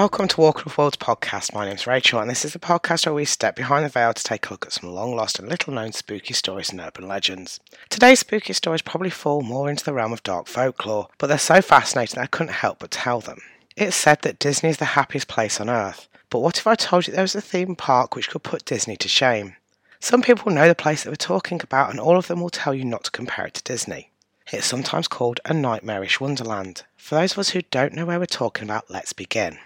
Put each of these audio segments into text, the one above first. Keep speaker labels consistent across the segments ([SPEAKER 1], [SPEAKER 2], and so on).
[SPEAKER 1] Welcome to Walker of Worlds podcast. My name's Rachel, and this is the podcast where we step behind the veil to take a look at some long lost and little known spooky stories and urban legends. Today's spooky stories probably fall more into the realm of dark folklore, but they're so fascinating I couldn't help but tell them. It's said that Disney is the happiest place on earth, but what if I told you there was a theme park which could put Disney to shame? Some people know the place that we're talking about, and all of them will tell you not to compare it to Disney. It's sometimes called a nightmarish wonderland. For those of us who don't know where we're talking about, let's begin.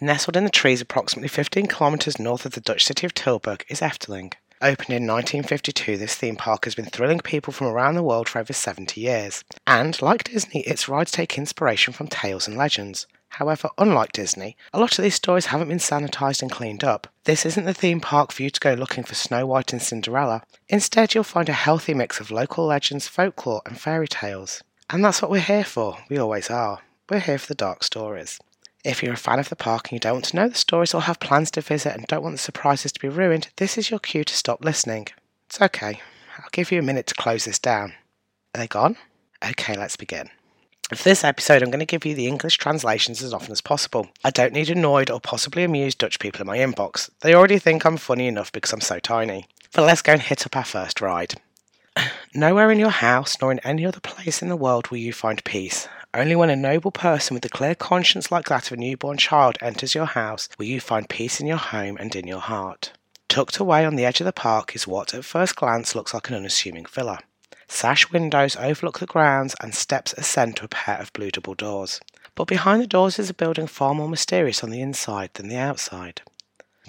[SPEAKER 1] Nestled in the trees approximately 15 kilometres north of the Dutch city of Tilburg is Efteling. Opened in 1952, this theme park has been thrilling people from around the world for over 70 years. And, like Disney, its rides take inspiration from tales and legends. However, unlike Disney, a lot of these stories haven't been sanitised and cleaned up. This isn't the theme park for you to go looking for Snow White and Cinderella. Instead, you'll find a healthy mix of local legends, folklore, and fairy tales. And that's what we're here for. We always are. We're here for the dark stories. If you're a fan of the park and you don't want to know the stories or have plans to visit and don't want the surprises to be ruined, this is your cue to stop listening. It's okay. I'll give you a minute to close this down. Are they gone? Okay, let's begin. For this episode, I'm going to give you the English translations as often as possible. I don't need annoyed or possibly amused Dutch people in my inbox. They already think I'm funny enough because I'm so tiny. But let's go and hit up our first ride. Nowhere in your house nor in any other place in the world will you find peace. Only when a noble person with a clear conscience like that of a newborn child enters your house will you find peace in your home and in your heart. Tucked away on the edge of the park is what at first glance looks like an unassuming villa. Sash windows overlook the grounds and steps ascend to a pair of blue double doors. But behind the doors is a building far more mysterious on the inside than the outside.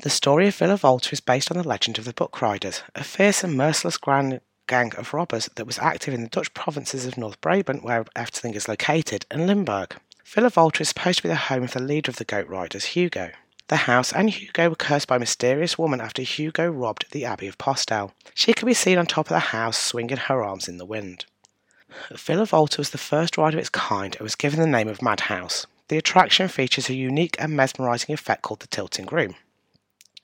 [SPEAKER 1] The story of Villa Volta is based on the legend of the Book Riders, a fierce and merciless grand gang of robbers that was active in the Dutch provinces of North Brabant, where Efteling is located, and Limburg. Villa Volta is supposed to be the home of the leader of the Goat Riders, Hugo. The house and Hugo were cursed by a mysterious woman after Hugo robbed the Abbey of Postel. She could be seen on top of the house swinging her arms in the wind. Villa Volta was the first ride of its kind and was given the name of Madhouse. The attraction features a unique and mesmerising effect called the tilting room.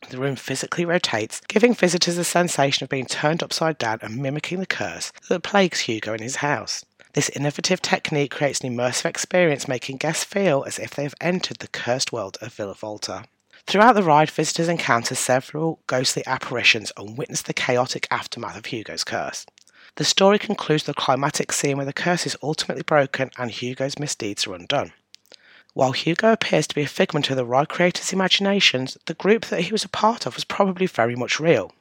[SPEAKER 1] The room physically rotates, giving visitors the sensation of being turned upside down and mimicking the curse that plagues Hugo in his house. This innovative technique creates an immersive experience, making guests feel as if they have entered the cursed world of Villa Volta. Throughout the ride, visitors encounter several ghostly apparitions and witness the chaotic aftermath of Hugo's curse. The story concludes a climatic scene where the curse is ultimately broken and Hugo's misdeeds are undone. While Hugo appears to be a figment of the ride creator's imaginations, the group that he was a part of was probably very much real.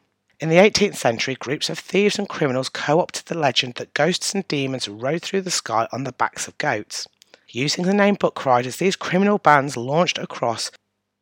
[SPEAKER 1] In the 18th century, groups of thieves and criminals co opted the legend that ghosts and demons rode through the sky on the backs of goats. Using the name Book Riders, these criminal bands launched across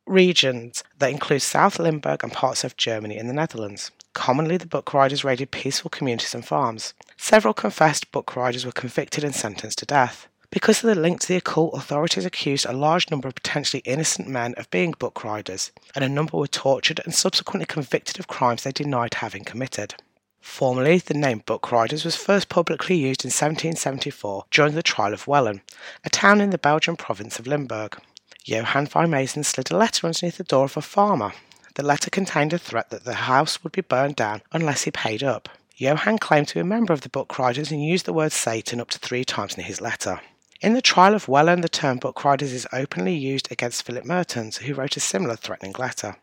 [SPEAKER 1] regions that include South Limburg and parts of Germany and the Netherlands. Commonly, the book riders raided peaceful communities and farms. Several confessed book riders were convicted and sentenced to death. Because of the link to the occult, authorities accused a large number of potentially innocent men of being book riders, and a number were tortured and subsequently convicted of crimes they denied having committed. Formerly, the name Book Riders was first publicly used in 1774 during the trial of Wellen, a town in the Belgian province of Limburg. Johann van slid a letter underneath the door of a farmer. The letter contained a threat that the house would be burned down unless he paid up. Johann claimed to be a member of the Book Riders and used the word Satan up to three times in his letter. In the trial of Wellen, the term book riders is openly used against Philip Mertens, who wrote a similar threatening letter.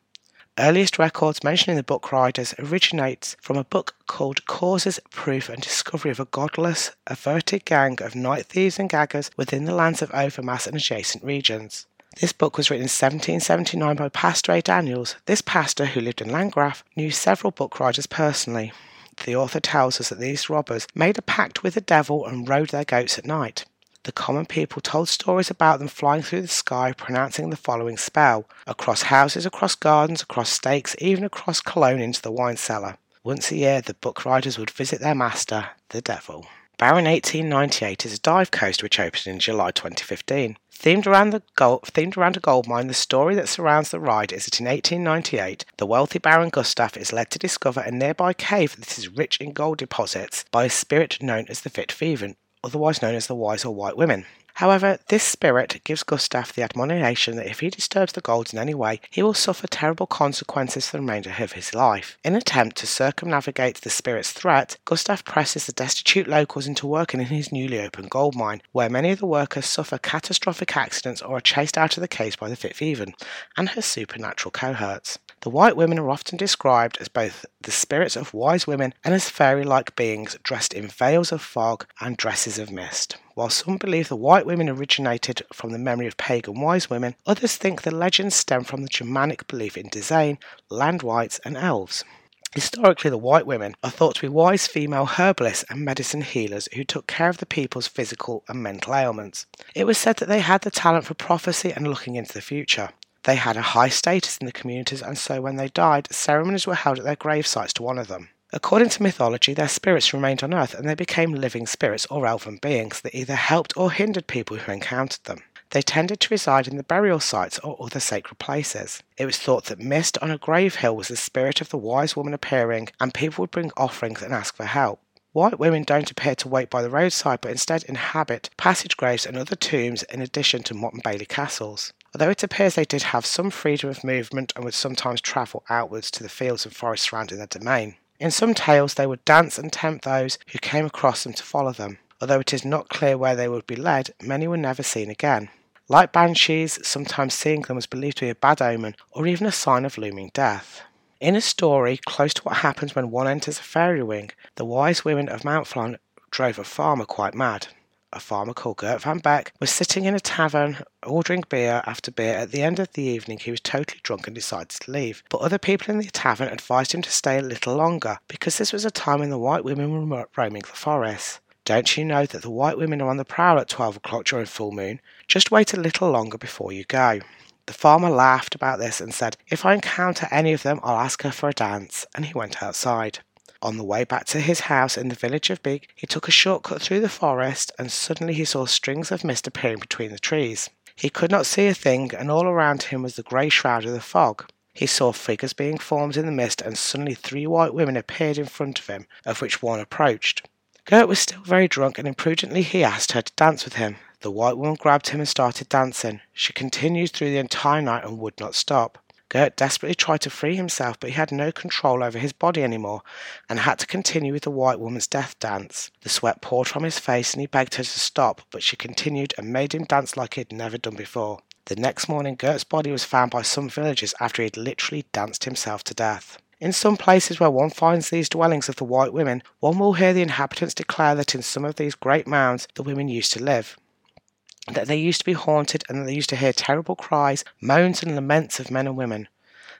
[SPEAKER 1] Earliest records mentioning the book riders originates from a book called Causes, Proof and Discovery of a Godless, Averted Gang of Night Thieves and Gaggers within the lands of Overmaas and adjacent regions. This book was written in 1779 by Pastor A. Daniels. This pastor, who lived in Landgraaf, knew several book riders personally. The author tells us that these robbers made a pact with the devil and rode their goats at night the common people told stories about them flying through the sky, pronouncing the following spell across houses, across gardens, across stakes, even across Cologne into the wine cellar. Once a year, the book riders would visit their master, the devil. Baron 1898 is a dive coaster which opened in July 2015. Themed around, the gold, themed around a gold mine, the story that surrounds the ride is that in 1898, the wealthy Baron Gustav is led to discover a nearby cave that is rich in gold deposits by a spirit known as the Fit otherwise known as the Wise or White Women. However, this spirit gives Gustav the admonition that if he disturbs the gold in any way, he will suffer terrible consequences for the remainder of his life. In an attempt to circumnavigate the spirit's threat, Gustav presses the destitute locals into working in his newly opened gold mine, where many of the workers suffer catastrophic accidents or are chased out of the caves by the Fifth and her supernatural cohorts. The white women are often described as both the spirits of wise women and as fairy like beings dressed in veils of fog and dresses of mist. While some believe the white women originated from the memory of pagan wise women, others think the legends stem from the Germanic belief in Dasein, land wights, and elves. Historically, the white women are thought to be wise female herbalists and medicine healers who took care of the people's physical and mental ailments. It was said that they had the talent for prophecy and looking into the future. They had a high status in the communities, and so when they died, ceremonies were held at their grave sites to honour them. According to mythology, their spirits remained on Earth and they became living spirits or elven beings that either helped or hindered people who encountered them. They tended to reside in the burial sites or other sacred places. It was thought that mist on a grave hill was the spirit of the wise woman appearing, and people would bring offerings and ask for help. White women don't appear to wait by the roadside, but instead inhabit passage graves and other tombs in addition to Motte and Bailey castles. Although it appears they did have some freedom of movement and would sometimes travel outwards to the fields and forests surrounding their domain. In some tales, they would dance and tempt those who came across them to follow them. Although it is not clear where they would be led, many were never seen again. Like banshees, sometimes seeing them was believed to be a bad omen or even a sign of looming death. In a story close to what happens when one enters a fairy ring, the wise women of Mountfaun drove a farmer quite mad a farmer called Gert van Beck, was sitting in a tavern ordering beer after beer. At the end of the evening, he was totally drunk and decided to leave. But other people in the tavern advised him to stay a little longer because this was a time when the white women were roaming the forest. Don't you know that the white women are on the prowl at 12 o'clock during full moon? Just wait a little longer before you go. The farmer laughed about this and said, If I encounter any of them, I'll ask her for a dance. And he went outside. On the way back to his house in the village of Big, he took a shortcut through the forest, and suddenly he saw strings of mist appearing between the trees. He could not see a thing, and all around him was the grey shroud of the fog. He saw figures being formed in the mist, and suddenly three white women appeared in front of him, of which one approached. Gert was still very drunk, and imprudently he asked her to dance with him. The white woman grabbed him and started dancing. She continued through the entire night and would not stop. Gert desperately tried to free himself, but he had no control over his body anymore and had to continue with the white woman's death dance. The sweat poured from his face and he begged her to stop, but she continued and made him dance like he had never done before. The next morning, Gert's body was found by some villagers after he had literally danced himself to death. In some places where one finds these dwellings of the white women, one will hear the inhabitants declare that in some of these great mounds the women used to live that they used to be haunted and that they used to hear terrible cries, moans, and laments of men and women.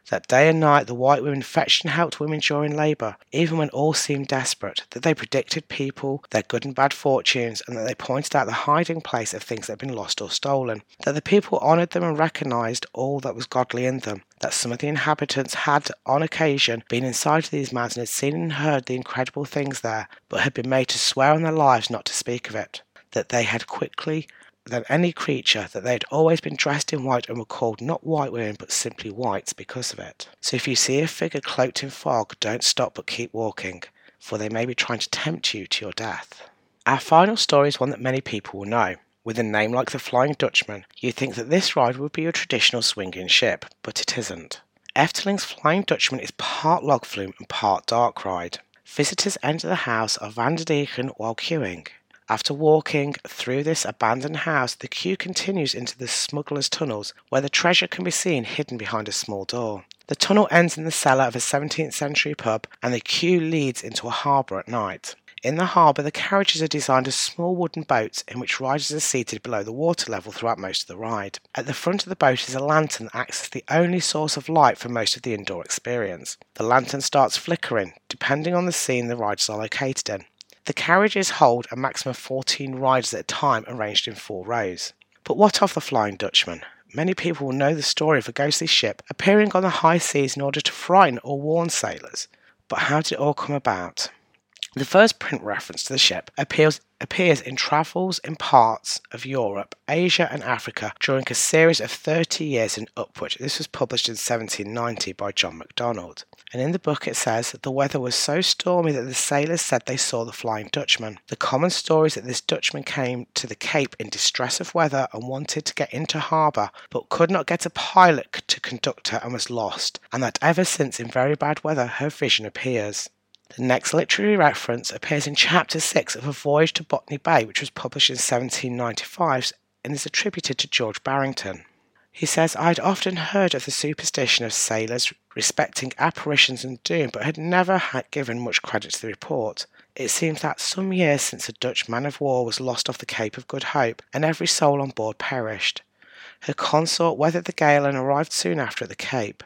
[SPEAKER 1] That day and night the white women fetched and helped women during labour, even when all seemed desperate, that they predicted people, their good and bad fortunes, and that they pointed out the hiding place of things that had been lost or stolen, that the people honoured them and recognised all that was godly in them, that some of the inhabitants had, on occasion, been inside of these mountains and had seen and heard the incredible things there, but had been made to swear on their lives not to speak of it, that they had quickly than any creature, that they had always been dressed in white and were called not white women but simply whites because of it. So if you see a figure cloaked in fog, don't stop but keep walking, for they may be trying to tempt you to your death. Our final story is one that many people will know. With a name like the Flying Dutchman, you'd think that this ride would be a traditional swinging ship, but it isn't. Efteling's Flying Dutchman is part log flume and part dark ride. Visitors enter the house of Van der Decken while queuing. After walking through this abandoned house, the queue continues into the smuggler's tunnels, where the treasure can be seen hidden behind a small door. The tunnel ends in the cellar of a 17th century pub, and the queue leads into a harbour at night. In the harbour, the carriages are designed as small wooden boats in which riders are seated below the water level throughout most of the ride. At the front of the boat is a lantern that acts as the only source of light for most of the indoor experience. The lantern starts flickering, depending on the scene the riders are located in. The carriages hold a maximum of 14 riders at a time arranged in four rows. But what of the Flying Dutchman? Many people will know the story of a ghostly ship appearing on the high seas in order to frighten or warn sailors. But how did it all come about? The first print reference to the ship appears appears in travels in parts of Europe, Asia, and Africa during a series of 30 years and upward. This was published in 1790 by John Macdonald. And in the book it says that the weather was so stormy that the sailors said they saw the Flying Dutchman. The common story is that this Dutchman came to the Cape in distress of weather and wanted to get into harbour, but could not get a pilot to conduct her and was lost, and that ever since in very bad weather her vision appears. The next literary reference appears in chapter 6 of A Voyage to Botany Bay, which was published in 1795 and is attributed to George Barrington. He says, I had often heard of the superstition of sailors respecting apparitions and doom, but had never had given much credit to the report. It seems that some years since a Dutch man of war was lost off the Cape of Good Hope, and every soul on board perished. Her consort weathered the gale and arrived soon after at the Cape.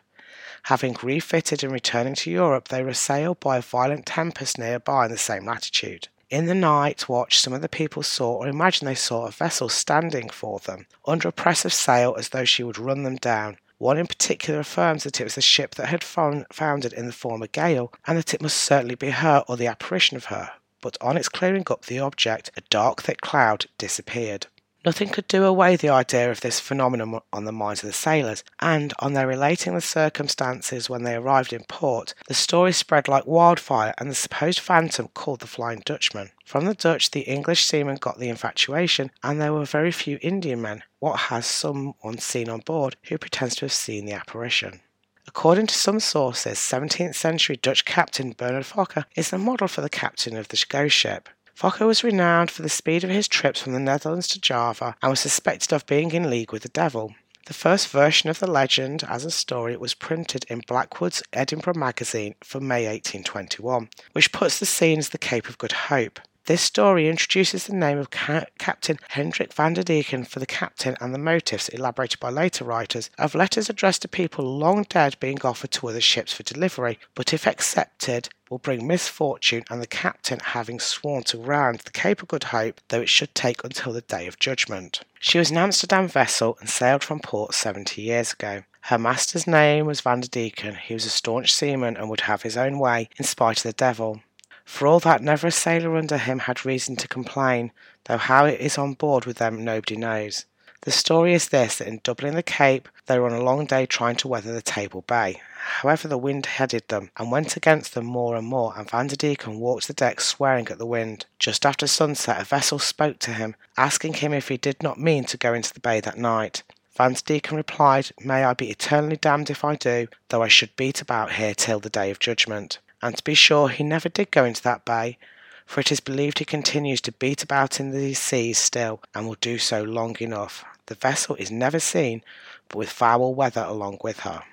[SPEAKER 1] Having refitted and returning to Europe, they were assailed by a violent tempest nearby in the same latitude. In the night watch, some of the people saw or imagined they saw a vessel standing for them, under a press of sail as though she would run them down. One in particular affirms that it was the ship that had foundered in the former gale, and that it must certainly be her or the apparition of her. But on its clearing up the object, a dark thick cloud disappeared. Nothing could do away the idea of this phenomenon on the minds of the sailors, and on their relating the circumstances when they arrived in port, the story spread like wildfire, and the supposed phantom called the Flying Dutchman. From the Dutch, the English seamen got the infatuation, and there were very few Indian men. What has someone seen on board who pretends to have seen the apparition? According to some sources, 17th century Dutch captain Bernard Fokker is the model for the captain of the ghost ship. Fokker was renowned for the speed of his trips from the Netherlands to Java and was suspected of being in league with the devil. The first version of the legend as a story was printed in Blackwood's Edinburgh magazine for May 1821, which puts the scene as the Cape of Good Hope. This story introduces the name of Ca- Captain Hendrik van der Decken for the captain and the motives, elaborated by later writers, of letters addressed to people long dead being offered to other ships for delivery, but if accepted, will bring misfortune, and the captain having sworn to round the Cape of Good Hope, though it should take until the day of judgment. She was an Amsterdam vessel and sailed from port seventy years ago. Her master's name was Van der Decken. He was a staunch seaman and would have his own way in spite of the devil. For all that, never a sailor under him had reason to complain, though how it is on board with them nobody knows. The story is this that in doubling the Cape, they were on a long day trying to weather the Table Bay. However, the wind headed them and went against them more and more, and Van der Decken walked the deck swearing at the wind. Just after sunset, a vessel spoke to him, asking him if he did not mean to go into the bay that night. Van der Decken replied, May I be eternally damned if I do, though I should beat about here till the day of judgment and to be sure he never did go into that bay, for it is believed he continues to beat about in these seas still, and will do so long enough. The vessel is never seen, but with foul weather along with her.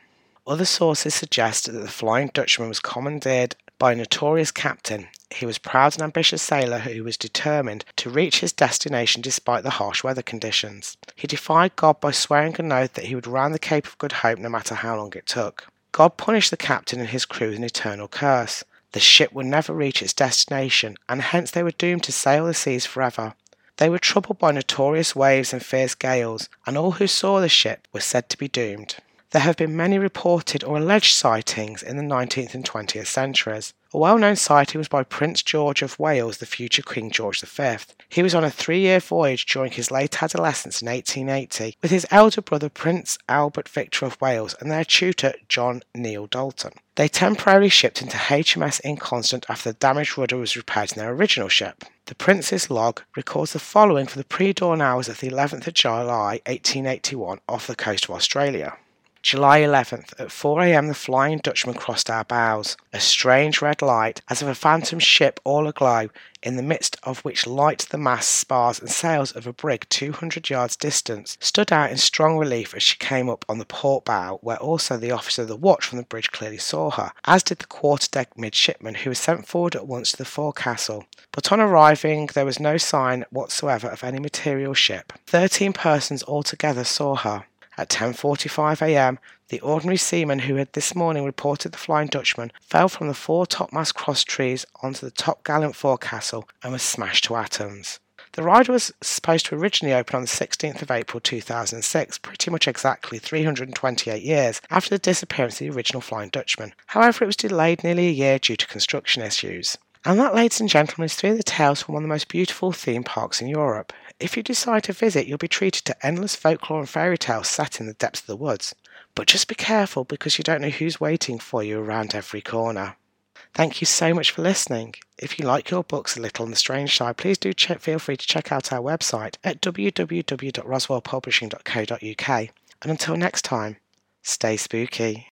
[SPEAKER 1] Other sources suggest that the Flying Dutchman was commandeered by a notorious captain. He was proud and ambitious sailor who was determined to reach his destination despite the harsh weather conditions. He defied God by swearing an oath that he would round the Cape of Good Hope no matter how long it took. God punished the captain and his crew with an eternal curse. The ship would never reach its destination, and hence they were doomed to sail the seas forever. They were troubled by notorious waves and fierce gales, and all who saw the ship were said to be doomed. There have been many reported or alleged sightings in the 19th and 20th centuries. A well known sighting was by Prince George of Wales, the future King George V. He was on a three year voyage during his late adolescence in 1880 with his elder brother Prince Albert Victor of Wales and their tutor John Neale Dalton. They temporarily shipped into HMS Inconstant after the damaged rudder was repaired in their original ship. The Prince's log records the following for the pre dawn hours of the 11th of July 1881 off the coast of Australia. July 11th, at 4 a.m., the Flying Dutchman crossed our bows. A strange red light, as of a phantom ship all aglow, in the midst of which light the masts, spars, and sails of a brig 200 yards distant, stood out in strong relief as she came up on the port bow, where also the officer of the watch from the bridge clearly saw her, as did the quarter-deck midshipman, who was sent forward at once to the forecastle. But on arriving, there was no sign whatsoever of any material ship. Thirteen persons altogether saw her. At 10:45 a.m., the ordinary seaman who had this morning reported the Flying Dutchman fell from the fore topmast cross trees onto the topgallant forecastle and was smashed to atoms. The ride was supposed to originally open on the 16th of April 2006, pretty much exactly 328 years after the disappearance of the original Flying Dutchman. However, it was delayed nearly a year due to construction issues. And that, ladies and gentlemen, is of the tales from one of the most beautiful theme parks in Europe. If you decide to visit, you'll be treated to endless folklore and fairy tales set in the depths of the woods. But just be careful because you don't know who's waiting for you around every corner. Thank you so much for listening. If you like your books a little on the strange side, please do check, feel free to check out our website at www.roswellpublishing.co.uk. And until next time, stay spooky.